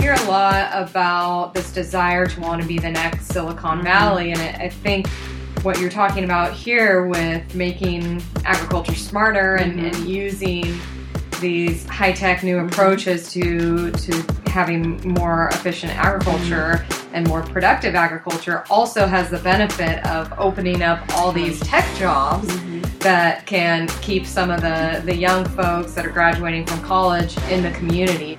hear a lot about this desire to want to be the next Silicon mm-hmm. Valley, and I I think what you're talking about here with making agriculture smarter and, mm-hmm. and using these high tech new mm-hmm. approaches to to having more efficient agriculture and more productive agriculture also has the benefit of opening up all these tech jobs that can keep some of the, the young folks that are graduating from college in the community.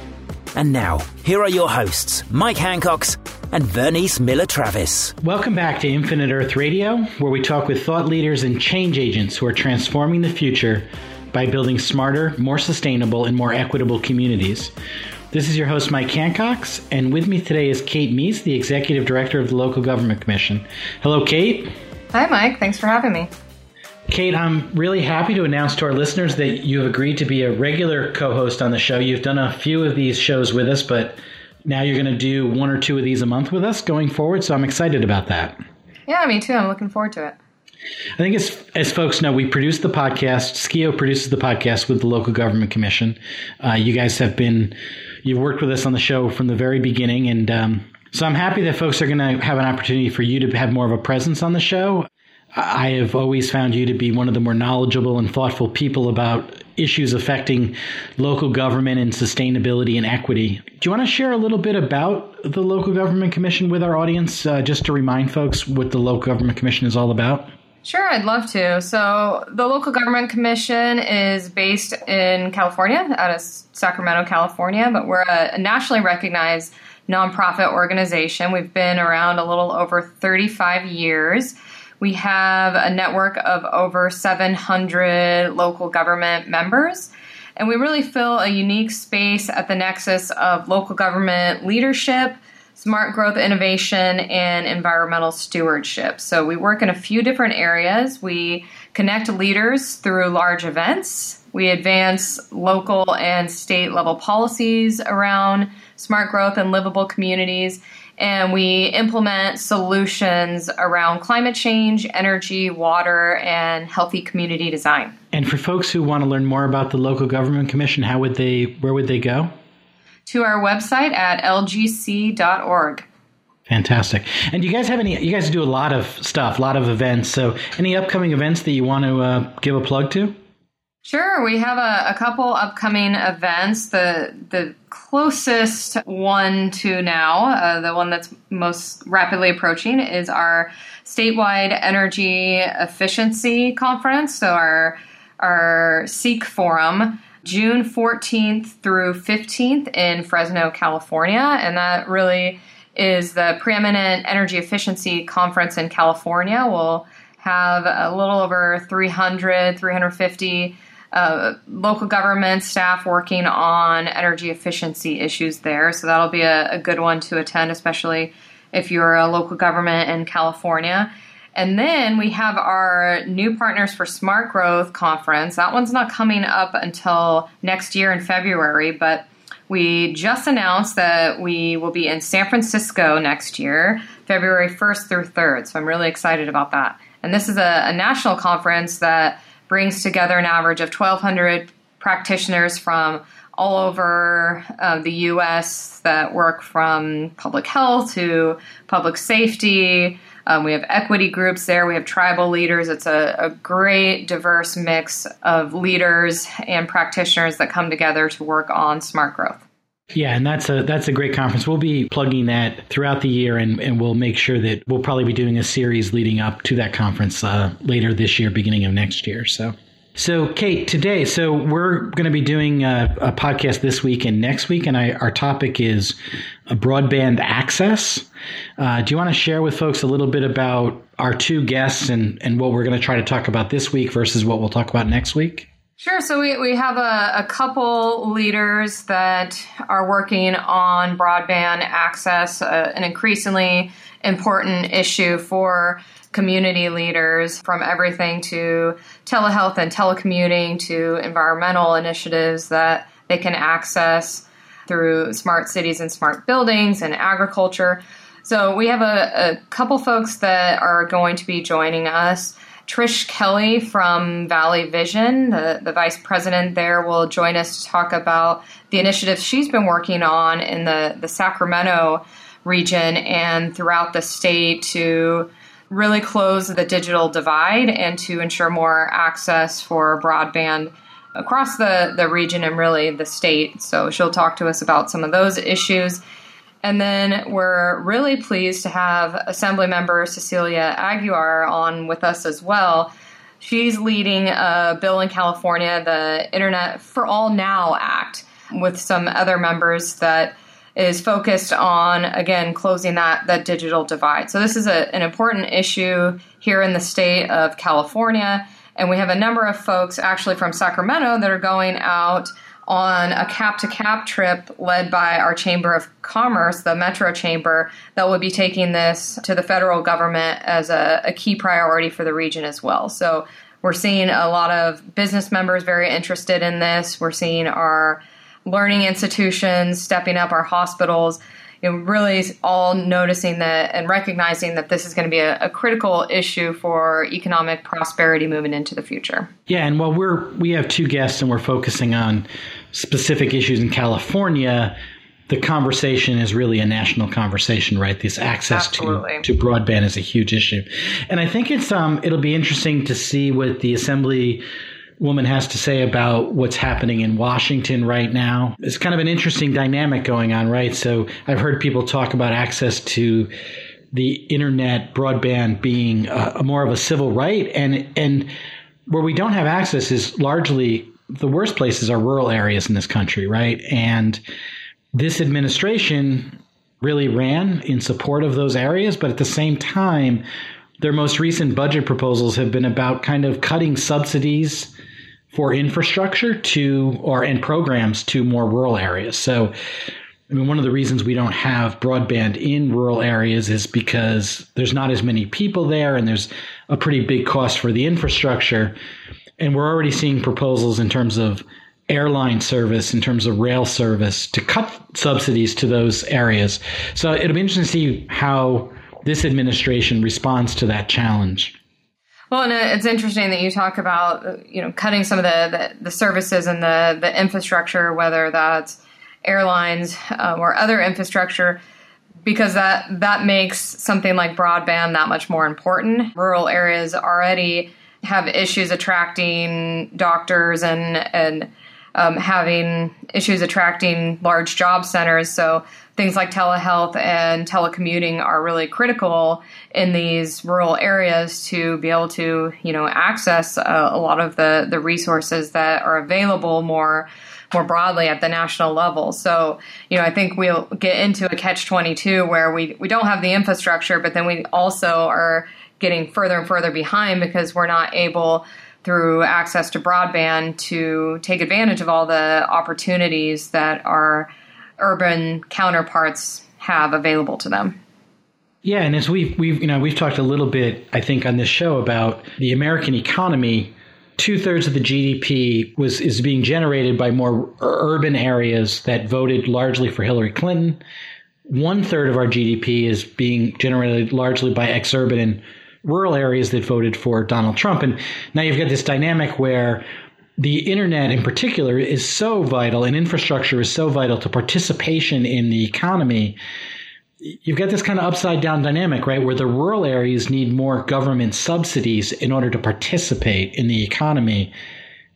And now, here are your hosts, Mike Hancox and Vernice Miller Travis. Welcome back to Infinite Earth Radio, where we talk with thought leaders and change agents who are transforming the future by building smarter, more sustainable, and more equitable communities. This is your host, Mike Hancox, and with me today is Kate Meis, the Executive Director of the Local Government Commission. Hello, Kate. Hi, Mike. Thanks for having me. Kate, I'm really happy to announce to our listeners that you have agreed to be a regular co host on the show. You've done a few of these shows with us, but now you're going to do one or two of these a month with us going forward, so I'm excited about that. Yeah, me too. I'm looking forward to it. I think as as folks know, we produce the podcast. Skeo produces the podcast with the local government commission. Uh, you guys have been you've worked with us on the show from the very beginning, and um, so I'm happy that folks are going to have an opportunity for you to have more of a presence on the show. I have always found you to be one of the more knowledgeable and thoughtful people about issues affecting local government and sustainability and equity. Do you want to share a little bit about the Local Government Commission with our audience, uh, just to remind folks what the Local Government Commission is all about? Sure, I'd love to. So, the Local Government Commission is based in California, out of Sacramento, California, but we're a, a nationally recognized nonprofit organization. We've been around a little over 35 years. We have a network of over 700 local government members, and we really fill a unique space at the nexus of local government leadership, smart growth innovation, and environmental stewardship. So we work in a few different areas. We connect leaders through large events. We advance local and state level policies around smart growth and livable communities and we implement solutions around climate change, energy, water, and healthy community design. And for folks who want to learn more about the local government commission, how would they where would they go? To our website at lgc.org. Fantastic. And you guys have any you guys do a lot of stuff, a lot of events. So any upcoming events that you want to uh, give a plug to? Sure, we have a, a, couple upcoming events. The the closest one to now, uh, the one that's most rapidly approaching, is our statewide energy efficiency conference. So our our SEEC forum, June fourteenth through fifteenth in Fresno, California, and that really is the preeminent energy efficiency conference in California. We'll have a little over 300, 350 uh, local government staff working on energy efficiency issues there. So that'll be a, a, good one to attend, especially if you're a local government in California. And then we have our new Partners for Smart Growth conference. That one's not coming up until next year in February, but we just announced that we will be in San Francisco next year, February 1st through 3rd. So I'm really excited about that. And this is a, a national conference that brings together an average of 1,200 practitioners from all over uh, the U.S. that work from public health to public safety. Um, we have equity groups there. We have tribal leaders. It's a, a, great, diverse mix of leaders and practitioners that come together to work on smart growth. Yeah, and that's a that's a great conference. We'll be plugging that throughout the year, and, and we'll make sure that we'll probably be doing a series leading up to that conference uh, later this year, beginning of next year. So. So, Kate, today, so we're going to be doing a, a, podcast this week and next week, and I, our topic is broadband access. Uh, do you want to share with folks a little bit about our two guests and, and what we're going to try to talk about this week versus what we'll talk about next week? Sure. So we, we have a, a couple leaders that are working on broadband access, uh, an increasingly important issue for community leaders from everything to telehealth and telecommuting to environmental initiatives that they can access through smart cities and smart buildings and agriculture. So we have a, a couple folks that are going to be joining us. Trish Kelly from Valley Vision, the, the vice president there, will join us to talk about the initiatives she's been working on in the, the Sacramento region and throughout the state to really close the digital divide and to ensure more access for broadband across the, the region and really the state. So she'll talk to us about some of those issues. And then we're really pleased to have Assemblymember Cecilia Aguiar on with us as well. She's leading a bill in California, the Internet for All Now Act, with some other members that is focused on again closing that that digital divide. So this is a, an important issue here in the state of California, and we have a number of folks actually from Sacramento that are going out on a cap to cap trip led by our Chamber of Commerce, the Metro Chamber, that will be taking this to the federal government as a, a key priority for the region as well. So we're seeing a lot of business members very interested in this. We're seeing our learning institutions stepping up, our hospitals you know, really all noticing that and recognizing that this is going to be a, a, critical issue for economic prosperity moving into the future. Yeah, and while we're we have two guests and we're focusing on specific issues in California, the conversation is really a national conversation, right? This access to, to broadband is a huge issue. And I think it's um it'll be interesting to see what the assembly woman has to say about what's happening in Washington right now. It's kind of an interesting dynamic going on, right? So I've heard people talk about access to the internet broadband being a, a more of a civil right and and where we don't have access is largely the worst places are rural areas in this country, right? And this administration really ran in support of those areas, but at the same time, their most recent budget proposals have been about kind of cutting subsidies for infrastructure to or and programs to more rural areas. So I mean, one of the reasons we don't have broadband in rural areas is because there's not as many people there and there's a pretty big cost for the infrastructure. And we're already seeing proposals in terms of airline service, in terms of rail service, to cut subsidies to those areas. So it'll be interesting to see how this administration responds to that challenge. Well, and it's interesting that you talk about you know cutting some of the the, the services and the the infrastructure, whether that's airlines uh, or other infrastructure, because that that makes something like broadband that much more important. Rural areas already have issues attracting doctors and and um, having issues attracting large job centers. So things like telehealth and telecommuting are really critical in these rural areas to be able to, you know, access a, a lot of the the resources that are available more more broadly at the national level. So, you know, I think we'll get into a catch 22 where we, we don't have the infrastructure, but then we also are getting further and further behind because we're not able through access to broadband to take advantage of all the opportunities that our urban counterparts have available to them. Yeah, and as we've we've you know we've talked a little bit, I think, on this show about the American economy. Two thirds of the GDP was is being generated by more urban areas that voted largely for Hillary Clinton. One third of our GDP is being generated largely by exurban and rural areas that voted for Donald Trump. And now you've got this dynamic where the internet in particular is so vital and infrastructure is so vital to participation in the economy. You've got this kind of upside down dynamic, right? Where the rural areas need more government subsidies in order to participate in the economy.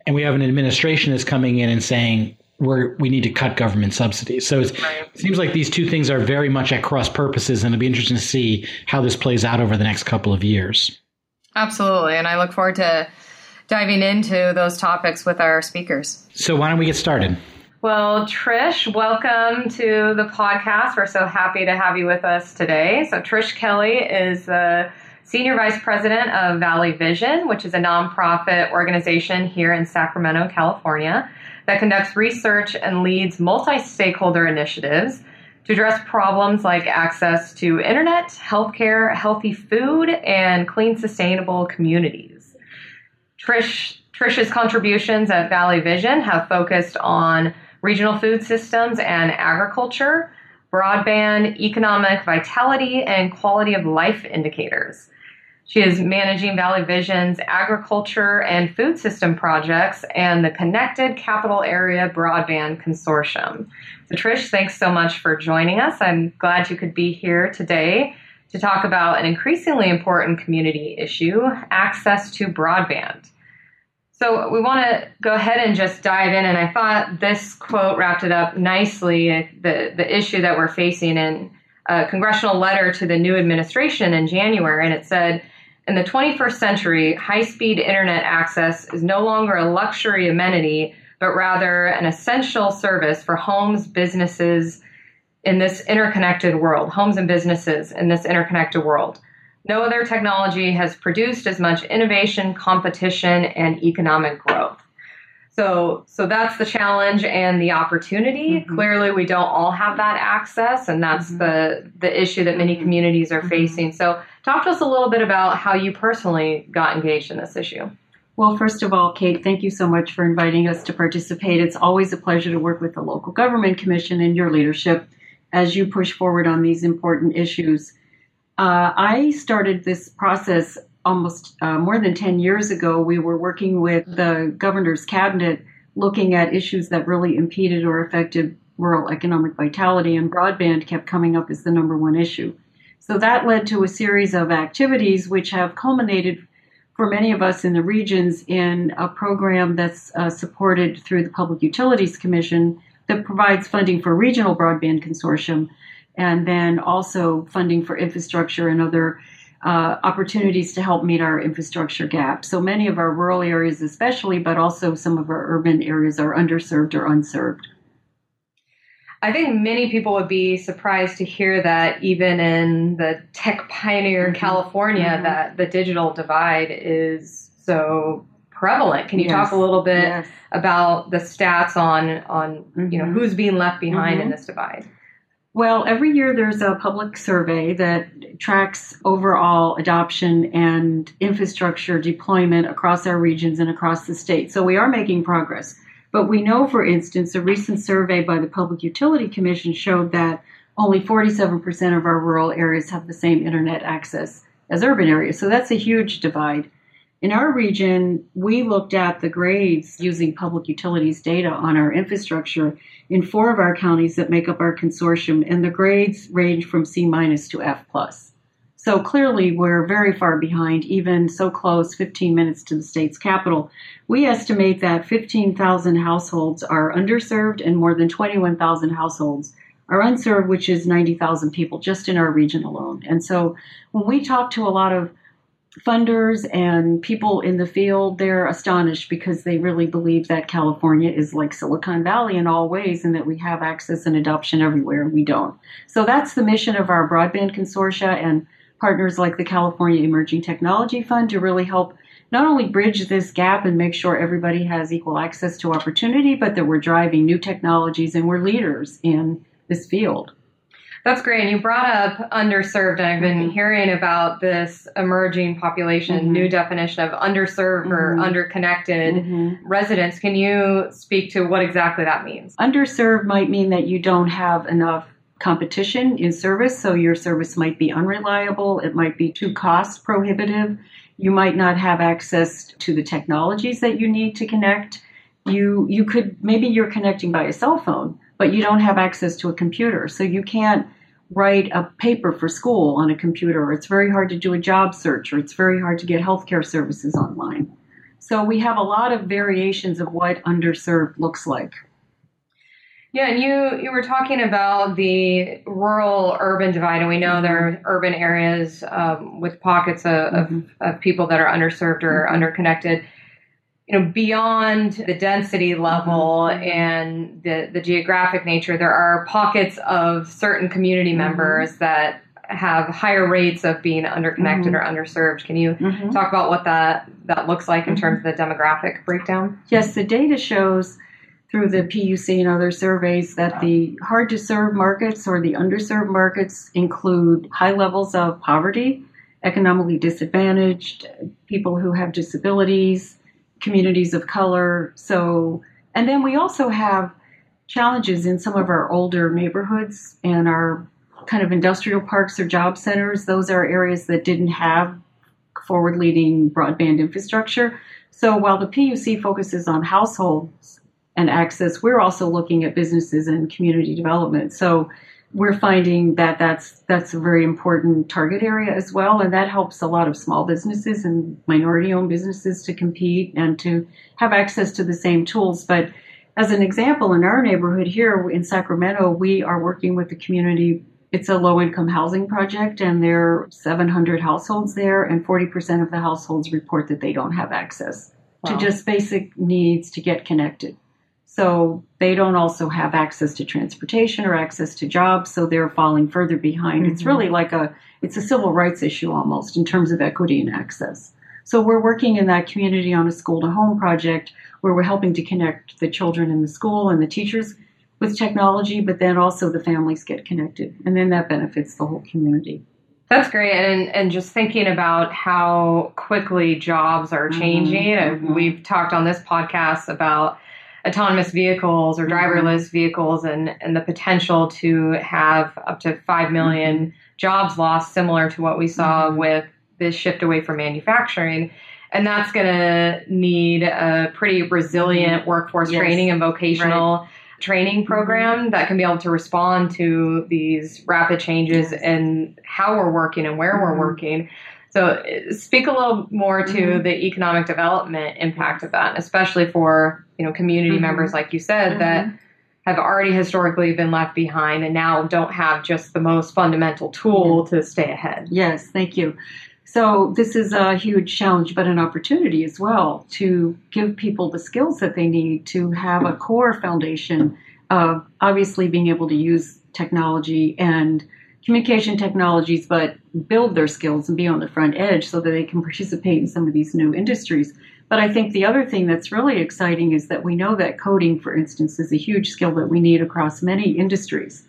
And we have an administration that's coming in and saying, we're, we need to cut government subsidies. So it seems like these two things are very much at cross purposes, and it'll be interesting to see how this plays out over the next couple of years. Absolutely. And I look forward to diving into those topics with our speakers. So, why don't we get started? Well, Trish, welcome to the podcast. We're so happy to have you with us today. So, Trish Kelly is the Senior Vice President of Valley Vision, which is a nonprofit organization here in Sacramento, California, that conducts research and leads multi stakeholder initiatives to address problems like access to internet, healthcare, healthy food, and clean, sustainable communities. Trish, Trish's contributions at Valley Vision have focused on regional food systems and agriculture, broadband, economic vitality, and quality of life indicators. She is managing Valley Vision's agriculture and food system projects and the Connected Capital Area Broadband Consortium. So, Trish, thanks so much for joining us. I'm glad you could be here today to talk about an increasingly important community issue access to broadband. So, we want to go ahead and just dive in. And I thought this quote wrapped it up nicely the, the issue that we're facing in a congressional letter to the new administration in January. And it said, in the 21st century, high speed internet access is no longer a luxury amenity, but rather an essential service for homes, businesses in this interconnected world, homes and businesses in this interconnected world. No other technology has produced as much innovation, competition, and economic growth. So, so that's the challenge and the opportunity. Mm-hmm. Clearly, we don't all have that access, and that's mm-hmm. the the issue that many mm-hmm. communities are mm-hmm. facing. So, talk to us a little bit about how you personally got engaged in this issue. Well, first of all, Kate, thank you so much for inviting us to participate. It's always a pleasure to work with the local government commission and your leadership as you push forward on these important issues. Uh, I started this process almost uh, more than 10 years ago, we were working with the governor's cabinet looking at issues that really impeded or affected rural economic vitality, and broadband kept coming up as the number one issue. So that led to a series of activities which have culminated for many of us in the regions in a program that's uh, supported through the Public Utilities Commission that provides funding for regional broadband consortium and then also funding for infrastructure and other uh, opportunities to help meet our infrastructure gap. So many of our rural areas, especially, but also some of our urban areas, are underserved or unserved. I think many people would be surprised to hear that even in the tech pioneer mm-hmm. California, mm-hmm. that the digital divide is so prevalent. Can you yes. talk a little bit yes. about the stats on on mm-hmm. you know mm-hmm. who's being left behind in mm-hmm. this divide? Well, every year there's a public survey that tracks overall adoption and infrastructure deployment across our regions and across the state. So we are making progress. But we know, for instance, a recent survey by the Public Utility Commission showed that only 47% of our rural areas have the same internet access as urban areas. So that's a huge divide. In our region, we looked at the grades using public utilities data on our infrastructure in four of our counties that make up our consortium, and the grades range from C minus to F plus. So clearly, we're very far behind, even so close, 15 minutes to the state's capital. We estimate that 15,000 households are underserved and more than 21,000 households are unserved, which is 90,000 people just in our region alone. And so when we talk to a lot of funders and people in the field, they're astonished because they really believe that California is like Silicon Valley in all ways and that we have access and adoption everywhere, and we don't. So that's the mission of our broadband consortia and partners like the California Emerging Technology Fund to really help not only bridge this gap and make sure everybody has equal access to opportunity, but that we're driving new technologies and we're leaders in this field. That's great. And you brought up underserved, and I've been mm-hmm. hearing about this emerging population, mm-hmm. new definition of underserved mm-hmm. or underconnected mm-hmm. residents. Can you speak to what exactly that means? Underserved might mean that you don't have enough competition in service, so your service might be unreliable, it might be too cost prohibitive, you might not have access to the technologies that you need to connect. You you could maybe you're connecting by a cell phone, but you don't have access to a computer. So you can't write a paper for school on a computer, or it's very hard to do a job search, or it's very hard to get healthcare services online. So we have a lot of variations of what underserved looks like. Yeah, and you you were talking about the rural urban divide, and we know mm-hmm. there are urban areas um, with pockets of, mm-hmm. of, of, people that are underserved or mm-hmm. underconnected you know, beyond the density level mm-hmm. and the, the geographic nature, there are pockets of certain community mm-hmm. members that have higher rates of being underconnected Mhm. or underserved. Can you Mhm. talk about what that that looks like in terms of the demographic breakdown? Yes, the data shows through the PUC and other surveys that the hard to serve markets or the underserved markets include high levels of poverty, economically disadvantaged, people who have disabilities, communities of color. So, and then we also have challenges in some of our older neighborhoods and our kind of industrial parks or job centers. Those are areas that didn't have forward leading broadband infrastructure. So while the PUC focuses on households and access, we're also looking at businesses and community development. So we're finding that that's that's a very important target area as well, and that helps a lot of small businesses and minority-owned businesses to compete and to have access to the same tools. But as an example, in our neighborhood here in Sacramento, we are working with the community. It's a low-income housing project, and there are 700 households there, and 40% of the households report that they don't have access Wow. to just basic needs to get connected. So they don't also have access to transportation or access to jobs, so they're falling further behind. It's Mhm. really like a it's a civil rights issue almost in terms of equity and access. So we're working in that community on a school to home project where we're helping to connect the children in the school and the teachers with technology, but then also the families get connected, and then that benefits the whole community. That's great, and and just thinking about how quickly jobs are Mhm, changing. Mhm. We've talked on this podcast about autonomous vehicles or Mhm. driverless vehicles, and and the potential to have up to five million jobs lost, similar to what we saw Mhm. with this shift away from manufacturing. And that's going to need a pretty resilient workforce Yes. training and vocational training program that can be able to respond to these rapid changes Yes. in how we're working and where we're Mhm. working. So, speak a little more to Mhm. the economic development impact of that, especially for you know community Mhm. members like you said that have already historically been left behind and now don't have just the most fundamental tool to stay ahead. Yes, thank you. So, this is a huge challenge, but an opportunity as well to give people the skills that they need to have a core foundation of obviously being able to use technology and communication technologies, but build their skills and be on the front edge so that they can participate in some of these new industries. But I think the other thing that's really exciting is that we know that coding, for instance, is a huge skill that we need across many industries.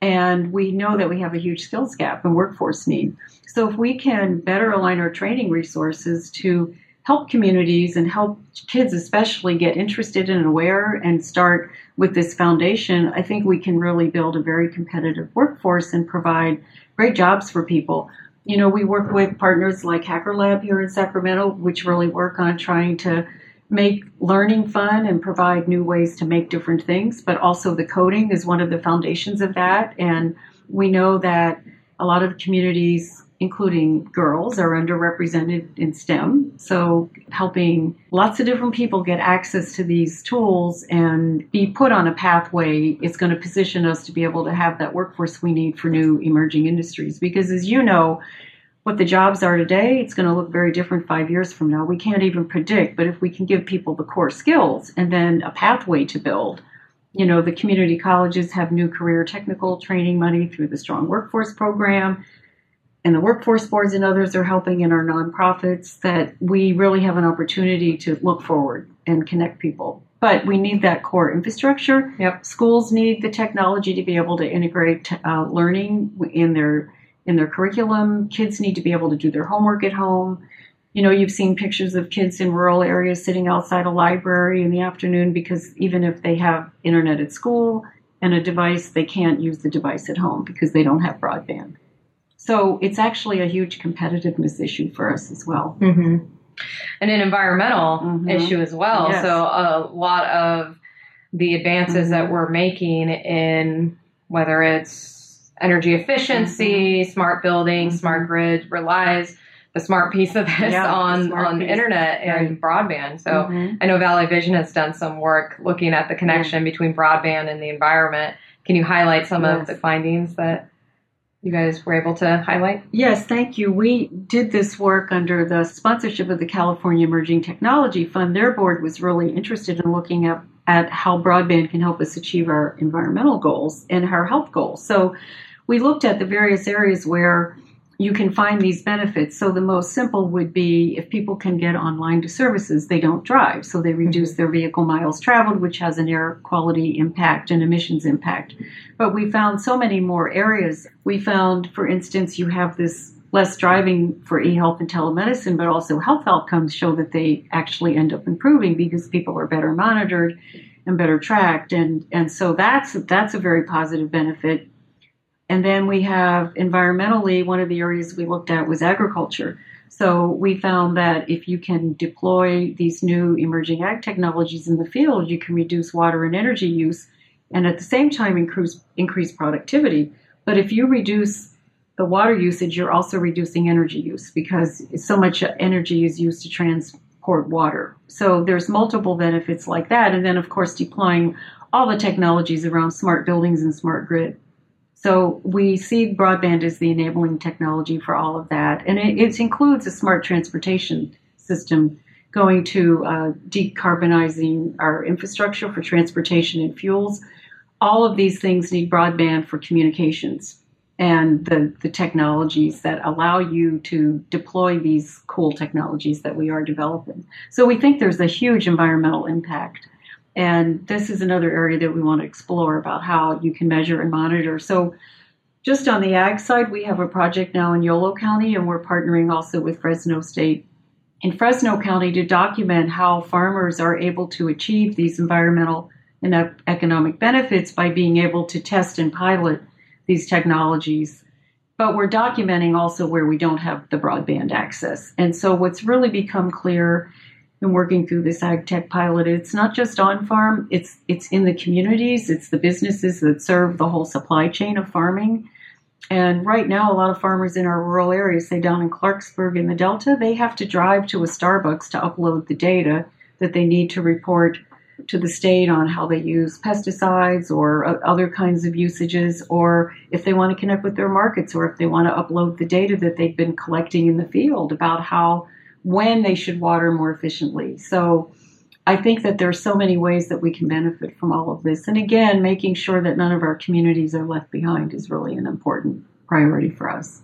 And we know that we have a huge skills gap and workforce need. So if we can better align our training resources to help communities and help kids especially get interested and aware and start with this foundation, I think we can really build a very competitive workforce and provide great jobs for people. You know, we work with partners like Hacker Lab here in Sacramento, which really work on trying to make learning fun and provide new ways to make different things, but also the coding is one of the foundations of that. And we know that a lot of communities, including girls, are underrepresented in STEM. So helping lots of different people get access to these tools and be put on a pathway is going to position us to be able to have that workforce we need for new emerging industries. Because as you know, what the jobs are today, it's going to look very different five years from now. We can't even predict, but if we can give people the core skills and then a pathway to build, you know, the community colleges have new career technical training money through the Strong Workforce Program, and the workforce boards and others are helping in our nonprofits, that we really have an opportunity to look forward and connect people. But we need that core infrastructure. Yep. Schools need the technology to be able to integrate uh, learning in their in their curriculum. Kids need to be able to do their homework at home. You know, you've seen pictures of kids in rural areas sitting outside a library in the afternoon because even if they have internet at school and a device, they can't use the device at home because they don't have broadband. So it's actually a huge competitiveness issue for us as well. Mm-hmm. And an environmental Mhm. issue as well. Yes. So a lot of the advances Mhm. that we're making in whether it's energy efficiency, smart building, Mhm. smart grid relies the smart piece of this Yeah, the on on piece. internet and broadband. So Mhm. I know Valley Vision has done some work looking at the connection between broadband and the environment. Can you highlight some of the findings that you guys were able to highlight? Yes, thank you. We did this work under the sponsorship of the California Emerging Technology Fund. Their board was really interested in looking at, at how broadband can help us achieve our environmental goals and our health goals. So we looked at the various areas where you can find these benefits. So the most simple would be if people can get online to services, they don't drive. So they reduce mm-hmm. their vehicle miles traveled, which has an air quality impact and emissions impact. But we found so many more areas. We found, for instance, you have this less driving for e-health and telemedicine, but also health outcomes show that they actually end up improving because people are better monitored and better tracked. And, and so that's, that's a very positive benefit and then we have environmentally, one of the areas we looked at was agriculture. So we found that if you can deploy these new emerging ag technologies in the field, you can reduce water and energy use and at the same time increase, increase productivity. But if you reduce the water usage, you're also reducing energy use because so much energy is used to transport water. So there's multiple benefits like that. And then, of course, deploying all the technologies around smart buildings and smart grid. So we see broadband as the enabling technology for all of that. And it, it includes a smart transportation system going to uh, decarbonizing our infrastructure for transportation and fuels. All of these things need broadband for communications and the, the technologies that allow you to deploy these cool technologies that we are developing. So we think there's a huge environmental impact. And this is another area that we want to explore about how you can measure and monitor. So, just on the ag side, we have a project now in Yolo County, and we're partnering also with Fresno State in Fresno County to document how farmers are able to achieve these environmental and economic benefits by being able to test and pilot these technologies. But we're documenting also where we don't have the broadband access. And so, what's really become clear been working through this ag tech pilot. It's not just on farm; it's it's in the communities, it's the businesses that serve the whole supply chain of farming. And right now, a lot of farmers in our rural areas, say down in Clarksburg in the Delta, they have to drive to a Starbucks to upload the data that they need to report to the state on how they use pesticides or uh, other kinds of usages, or if they want to connect with their markets, or if they want to upload the data that they've been collecting in the field about how when they should water more efficiently. So I think that there are so many ways that we can benefit from all of this. And again, making sure that none of our communities are left behind is really an important priority for us.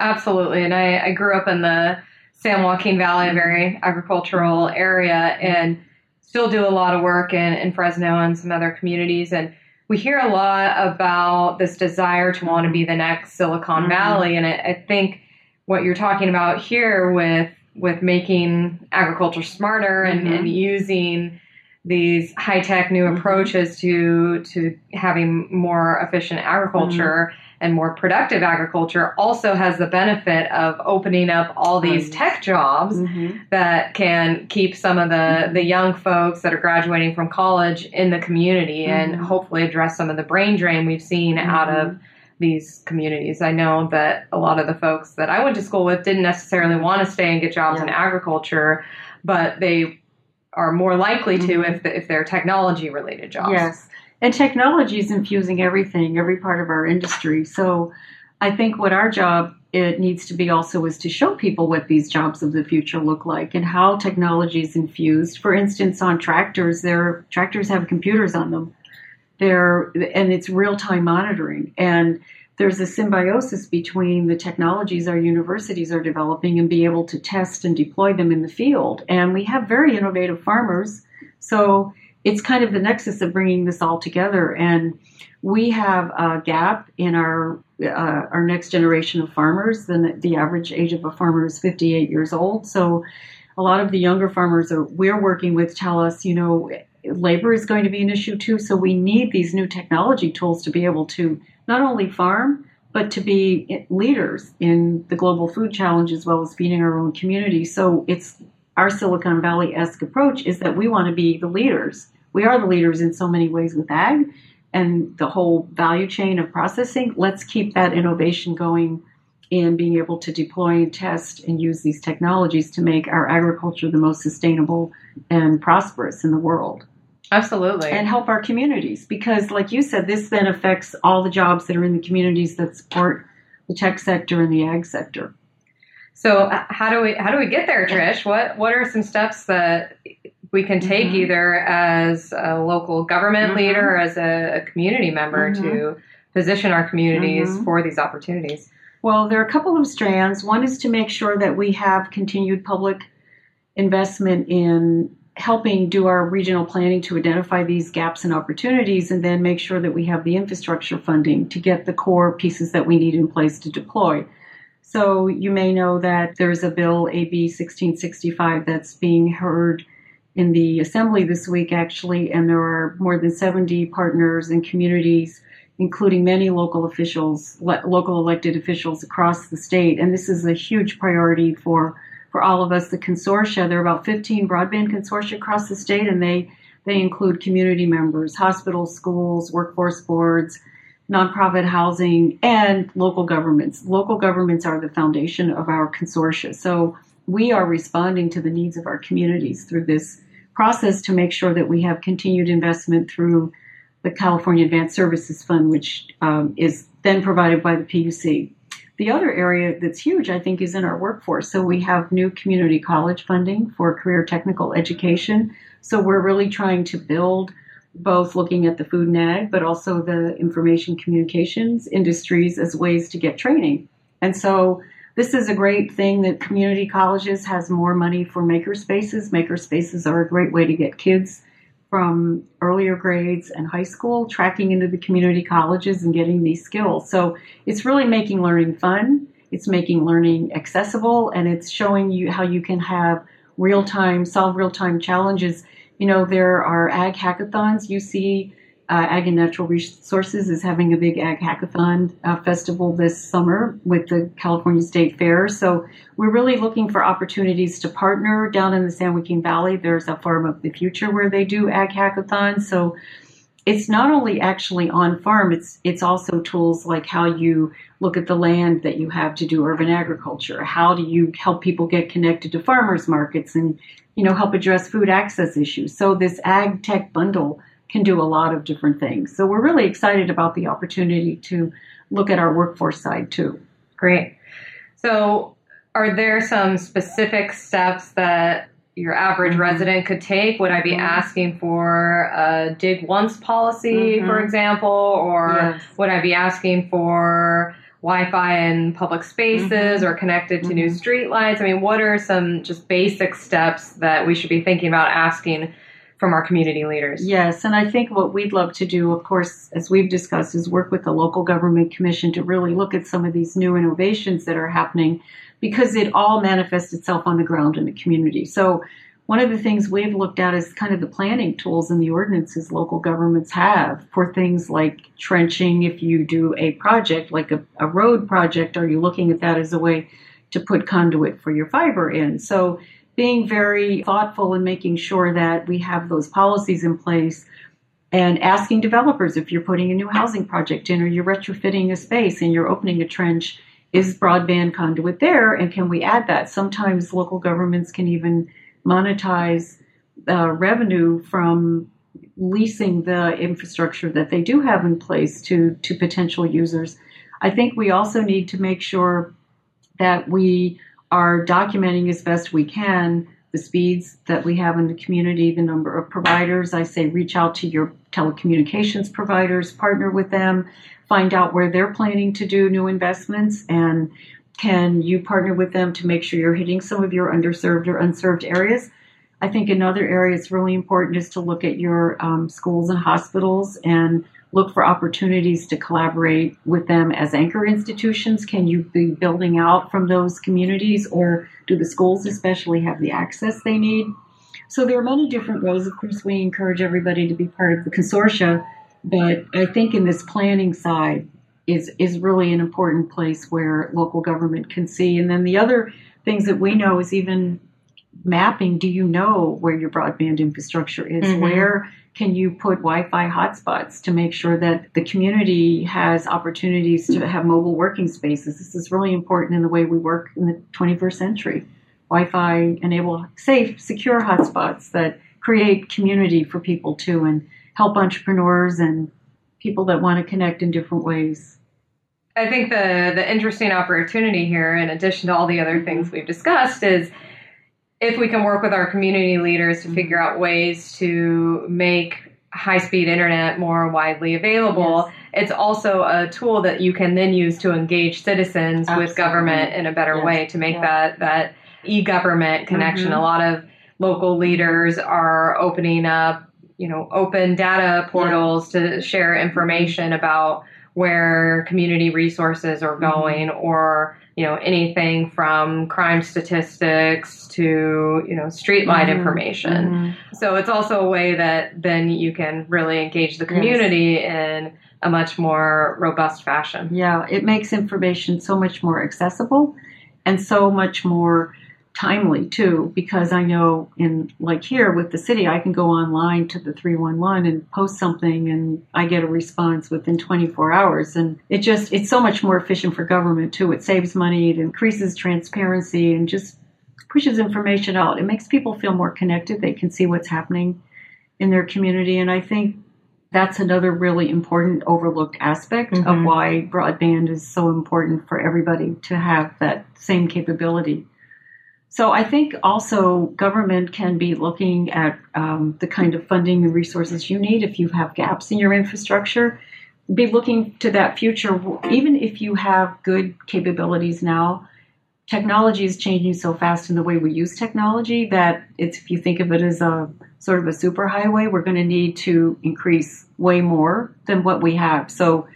Absolutely. And I, I grew up in the San Joaquin Valley, a very agricultural area, and still do a lot of work in, in Fresno and some other communities. And we hear a lot about this desire to want to be the next Silicon mm-hmm. Valley. And I, I think what you're talking about here with with making agriculture smarter and, mm-hmm. and using these high tech new mm-hmm. approaches to to having more efficient agriculture mm-hmm. and more productive agriculture also has the benefit of opening up all these tech jobs mm-hmm. that can keep some of the mm-hmm. the young folks that are graduating from college in the community and mm-hmm. hopefully address some of the brain drain we've seen out of these communities. I know that a lot of the folks that I went to school with didn't necessarily want to stay and get jobs yeah. in agriculture, but they are more likely to mm-hmm. if, the, if they're technology related jobs. Yes. And technology is infusing everything, every part of our industry. So I think what our job it needs to be also is to show people what these jobs of the future look like and how technology is infused. For instance, on tractors, their tractors have computers on them there and it's real time monitoring. And there's a symbiosis between the technologies our universities are developing and be able to test and deploy them in the field. And we have very innovative farmers. So it's kind of the nexus of bringing this all together. And we have a gap in our uh, our next generation of farmers. The average age of a farmer is 58 years old. So a lot of the younger farmers that we're working with tell us you know labor is going to be an issue too. So we need these new technology tools to be able to not only farm, but to be leaders in the global food challenge as well as feeding our own community. So it's our Silicon Valley esque approach is that we want to be the leaders. We are the leaders in so many ways with ag and the whole value chain of processing. Let's keep that innovation going in being able to deploy and test and use these technologies to make our agriculture the most sustainable and prosperous in the world. Absolutely. And help our communities because, like you said, this then affects all the jobs that are in the communities that support the tech sector and the ag sector. So, uh, how do we how do we get there, Trish? What what are some steps that we can take mm-hmm. either as a local government mm-hmm. leader or as a, a community member mm-hmm. to position our communities mm-hmm. for these opportunities? Well, there are a couple of strands. One is to make sure that we have continued public investment in helping do our regional planning to identify these gaps and opportunities and then make sure that we have the infrastructure funding to get the core pieces that we need in place to deploy. So you may know that there's a bill, AB 1665, that's being heard in the assembly this week, actually, and there are more than 70 partners and communities, including many local officials, local elected officials across the state. And this is a huge priority for for all of us, the consortia. There are about 15 broadband consortia across the state, and they they include community members, hospitals, schools, workforce boards, nonprofit housing, and local governments. Local governments are the foundation of our consortia. So we are responding to the needs of our communities through this process to make sure that we have continued investment through the California Advanced Services Fund, which um, is then provided by the PUC. The other area that's huge, I think, is in our workforce. So we have new community college funding for career technical education. So we're really trying to build both looking at the food and ag, but also the information communications industries as ways to get training. And so this is a great thing that community colleges has more money for maker spaces. Maker spaces are a great way to get kids from earlier grades and high school, tracking into the community colleges and getting these skills. So it's really making learning fun. It's making learning accessible and it's showing you how you can have real time, solve real time challenges. You know, there are ag hackathons. You see uh, Ag and Natural Resources is having a big Ag Hackathon uh, festival this summer with the California State Fair. So we're really looking for opportunities to partner down in the San Joaquin Valley. There's a Farm of the Future where they do Ag Hackathons. So it's not only actually on farm, it's it's also tools like how you look at the land that you have to do urban agriculture. How do you help people get connected to farmers markets and you know help address food access issues? So this ag tech bundle can do a lot of different things. So we're really excited about the opportunity to look at our workforce side too. Great. So, are there some specific steps that your average mm-hmm. resident could take? Would I be mm-hmm. asking for a dig once policy, mm-hmm. for example, or yes. would I be asking for Wi-Fi in public spaces mm-hmm. or connected to new mm-hmm. street lights? I mean, what are some just basic steps that we should be thinking about asking from our community leaders. Yes, and I think what we'd love to do, of course, as we've discussed, is work with the local government commission to really look at some of these new innovations that are happening because it all manifests itself on the ground in the community. So one of the things we've looked at is kind of the planning tools and the ordinances local governments have for things like trenching. If you do a project like a, a road project, are you looking at that as a way to put conduit for your fiber in? So being very thoughtful and making sure that we have those policies in place and asking developers if you're putting a new housing project in or you're retrofitting a space and you're opening a trench is broadband conduit there and can we add that? Sometimes local governments can even monetize uh, revenue from leasing the infrastructure that they do have in place to to potential users. I think we also need to make sure that we are documenting as best we can the speeds that we have in the community, the number of providers. I say reach out to your telecommunications providers, partner with them, find out where they're planning to do new investments, and can you partner with them to make sure you're hitting some of your underserved or unserved areas. I think another area that's really important is to look at your um, schools and hospitals and look for opportunities to collaborate with them as anchor institutions? Can you be building out from those communities, or do the schools especially have the access they need? So there are many different ways. Of course, we encourage everybody to be part of the consortia, but I think in this planning side is is really an important place where local government can see. And then the other things that we know is even mapping. Do you know where your broadband infrastructure is? Mm-hmm. Where can you put Wi-Fi hotspots to make sure that the community has opportunities to have mobile working spaces? This is really important in the way we work in the 21st century. Wi-Fi enable safe, secure hotspots that create community for people too and help entrepreneurs and people that want to connect in different ways. I think the the interesting opportunity here, in addition to all the other things we've discussed, is if we can work with our community leaders to figure out ways to make high speed internet more widely available, yes. it's also a tool that you can then use to engage citizens Absolutely. with government in a better Yes. way to make Yeah. that that e-government connection. Mhm. A lot of local leaders are opening up, you know, open data portals to share information about where community resources are Mm-hmm. going or you know anything from crime statistics to you know streetlight Mhm. information Mhm. so it's also a way that then you can really engage the community in a much more robust fashion. Yeah, it makes information so much more accessible and so much more timely too because I know in like here with the city I can go online to the 311 and post something and I get a response within 24 hours. And it just it's so much more efficient for government too. It saves money it increases transparency and just pushes information out. It makes people feel more connected. They can see what's happening in their community. And I think that's another really important overlooked aspect of Mhm. why broadband is so important for everybody to have that same capability. So I think also government can be looking at um, the kind of funding and resources you need if you have gaps in your infrastructure. Be looking to that future, even if you have good capabilities now. Technology is changing so fast in the way we use technology that it's if you think of it as a sort of a superhighway, we're going to need to increase way more than what we have. So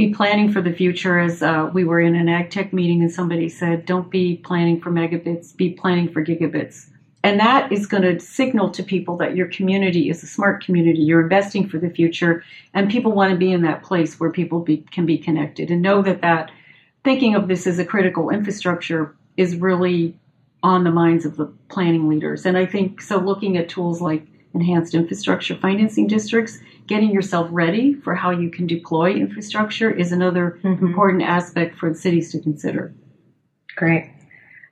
be planning for the future as uh, we were in an ag tech meeting and somebody said, don't be planning for megabits, be planning for gigabits. And that is going to signal to people that your community is a smart community. You're investing for the future, and people want to be in that place where people be, can be connected and know that that thinking of this as a critical infrastructure is really on the minds of the planning leaders. And I think so. Looking at tools like enhanced infrastructure financing districts, getting yourself ready for how you can deploy infrastructure is another Mhm. important aspect for the cities to consider. Great.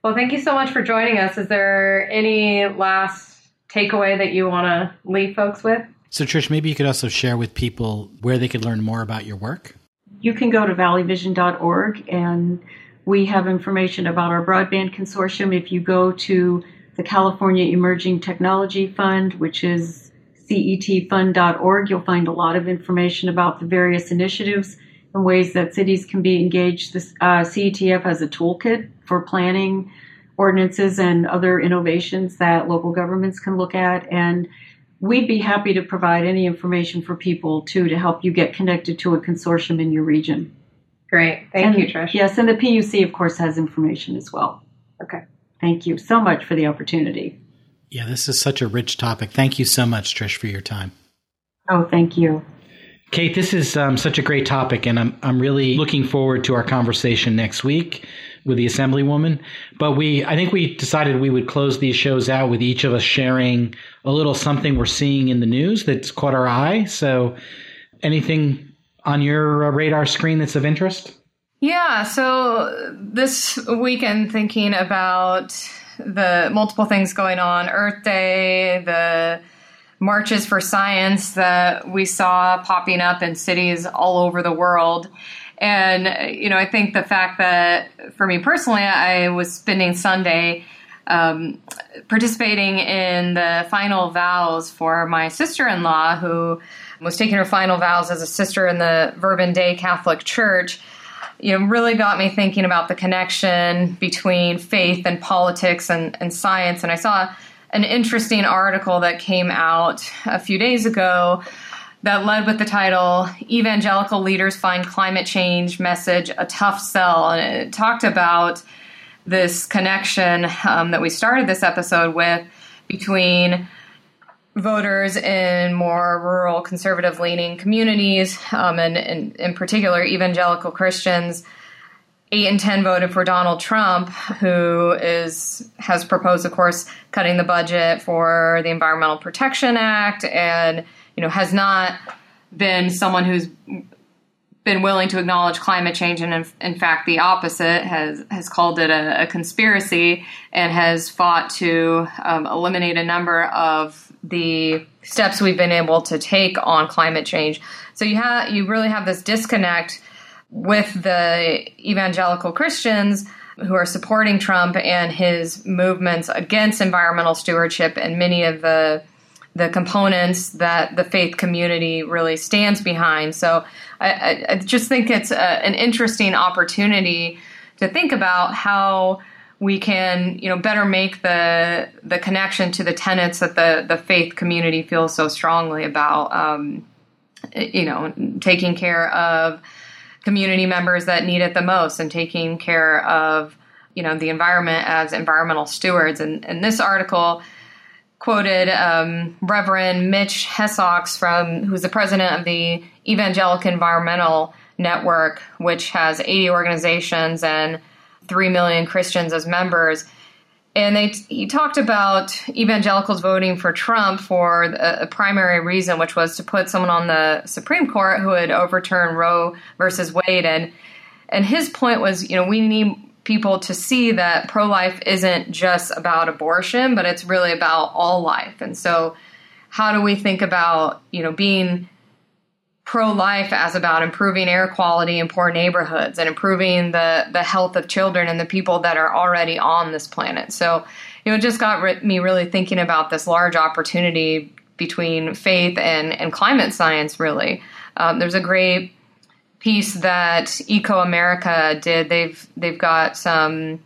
Well, thank you so much for joining us. Is there any last takeaway that you want to leave folks with? So, Trish, maybe you could also share with people where they could learn more about your work. You can go to valleyvision.org and we have information about our broadband consortium. If you go to the California Emerging Technology Fund, which is cetfund.org, you'll find a lot of information about the various initiatives and ways that cities can be engaged. This uh, CETF has a toolkit for planning ordinances and other innovations that local governments can look at. And we'd be happy to provide any information for people too to help you get connected to a consortium in your region. Great. Thank And- you, Trish. Yes, and the PUC, of course, has information as well. Okay. Thank you so much for the opportunity. Yeah, this is such a rich topic. Thank you so much, Trish, for your time. Oh, thank you. Kate, this is um, such a great topic, and I'm I'm really looking forward to our conversation next week with the Assemblywoman. But we, I think we decided we would close these shows out with each of us sharing a little something we're seeing in the news that's caught our eye. So, anything on your uh, radar screen that's of interest? Yeah, so this weekend thinking about the multiple things going on Earth Day, the marches for science that we saw popping up in cities all over the world. And, you know, I think the fact that for me personally, I was spending Sunday um, participating in the final vows for my sister in law, who was taking her final vows as a sister in the Verbum Dei Catholic Church you know, really got me thinking about the connection between faith and politics and, and science. And I saw an interesting article that came out a few days ago that led with the title Evangelical Leaders Find Climate Change Message a Tough Sell. And it talked about this connection um, that we started this episode with between voters in more rural conservative leaning communities um, and, and in particular evangelical christians. Eight in ten voted for donald trump who is has proposed of course cutting the budget for the environmental protection act and you know has not been someone who's been willing to acknowledge climate change and in, in fact the opposite has has called it a, a conspiracy and has fought to um, eliminate a number of the steps we've been able to take on climate change so you have you really have this disconnect with the evangelical Christians who are supporting Trump and his movements against environmental stewardship and many of the the components that the faith community really stands behind. So I, I just think it's a, an interesting opportunity to think about how we can, you know, better make the the connection to the tenets that the the faith community feels so strongly about. Um, you know, taking care of community members that need it the most, and taking care of you know the environment as environmental stewards. And, and this article quoted um, Reverend Mitch Hescox from who's the president of the Evangelical Environmental Network, which has 80 organizations and 3 million Christians as members. And they, he talked about evangelicals voting for Trump for a, a, primary reason, which was to put someone on the Supreme Court who would overturn Roe versus Wade. And and his point was, you know, we need people to see that pro life isn't just about abortion, but it's really about all life. And so, how do we think about, you know, being pro life as about improving air quality in poor neighborhoods and improving the, the health of children and the people that are already on this planet? So, you know, it just got re- me really thinking about this large opportunity between faith and, and climate science, really. Um, there's a great piece that ecoAmerica did. They've they've got some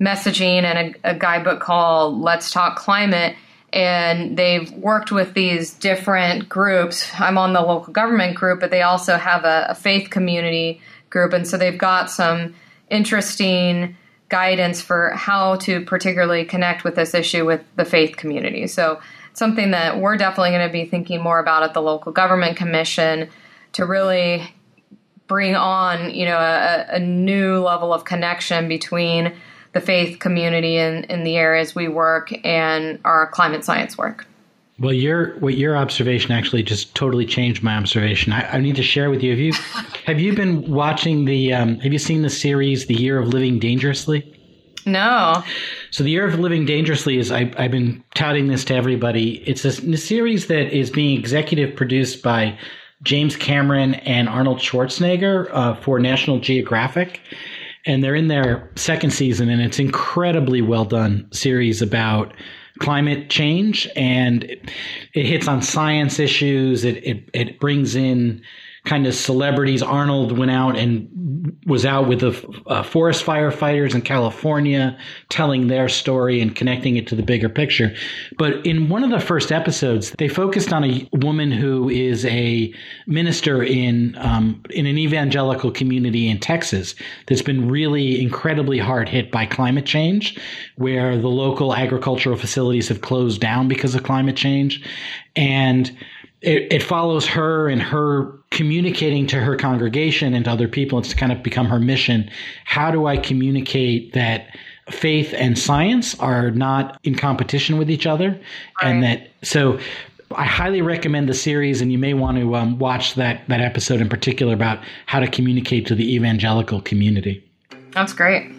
messaging and a, a guidebook called Let's Talk Climate, and they've worked with these different groups. I'm on the local government group, but they also have a, a faith community group, and so they've got some interesting guidance for how to particularly connect with this issue with the faith community. So something that we're definitely going to be thinking more about at the local government commission to really bring on, you know, a, a new level of connection between the faith community in, in the areas we work and our climate science work. Well, your what your observation actually just totally changed my observation. I, I need to share with you. Have you have you been watching the? Um, have you seen the series, The Year of Living Dangerously? No. So, The Year of Living Dangerously is I, have been touting this to everybody. It's a, a series that is being executive produced by James Cameron and Arnold Schwarzenegger uh, for National Geographic. And they're in their second season, and it's incredibly well done series about climate change, and it, it hits on science issues. It, it it brings in kind of celebrities. Arnold went out and was out with the uh, forest firefighters in California, telling their story and connecting it to the bigger picture. But in one of the first episodes, they focused on a woman who is a minister in um, in an evangelical community in Texas that's been really incredibly hard hit by climate change, where the local agricultural facilities have closed down because of climate change, and it, it, follows her and her communicating to her congregation and to other people. It's kind of become her mission. How do I communicate that faith and science are not in competition with each other? Right. And that, so I highly recommend the series, and you may want to um, watch that, that episode in particular about how to communicate to the evangelical community. That's great.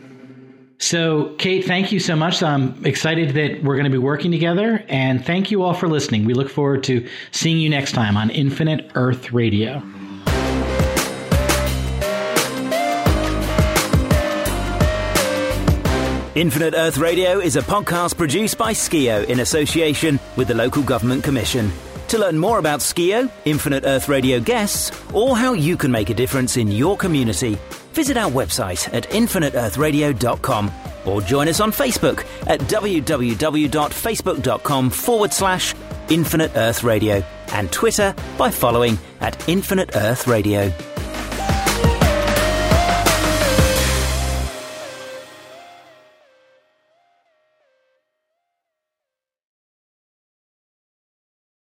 So, Kate, thank you so much. I'm excited that we're going to be working together, and thank you all for listening. We look forward to seeing you next time on Infinite Earth Radio. Infinite Earth Radio is a podcast produced by Skeo in association with the Local Government Commission. To learn more about Skeo, Infinite Earth Radio guests, or how you can make a difference in your community, visit our website at infiniteearthradio.com or join us on Facebook at www.facebook.com forward slash Infinite Earth Radio and Twitter by following at Infinite Earth Radio.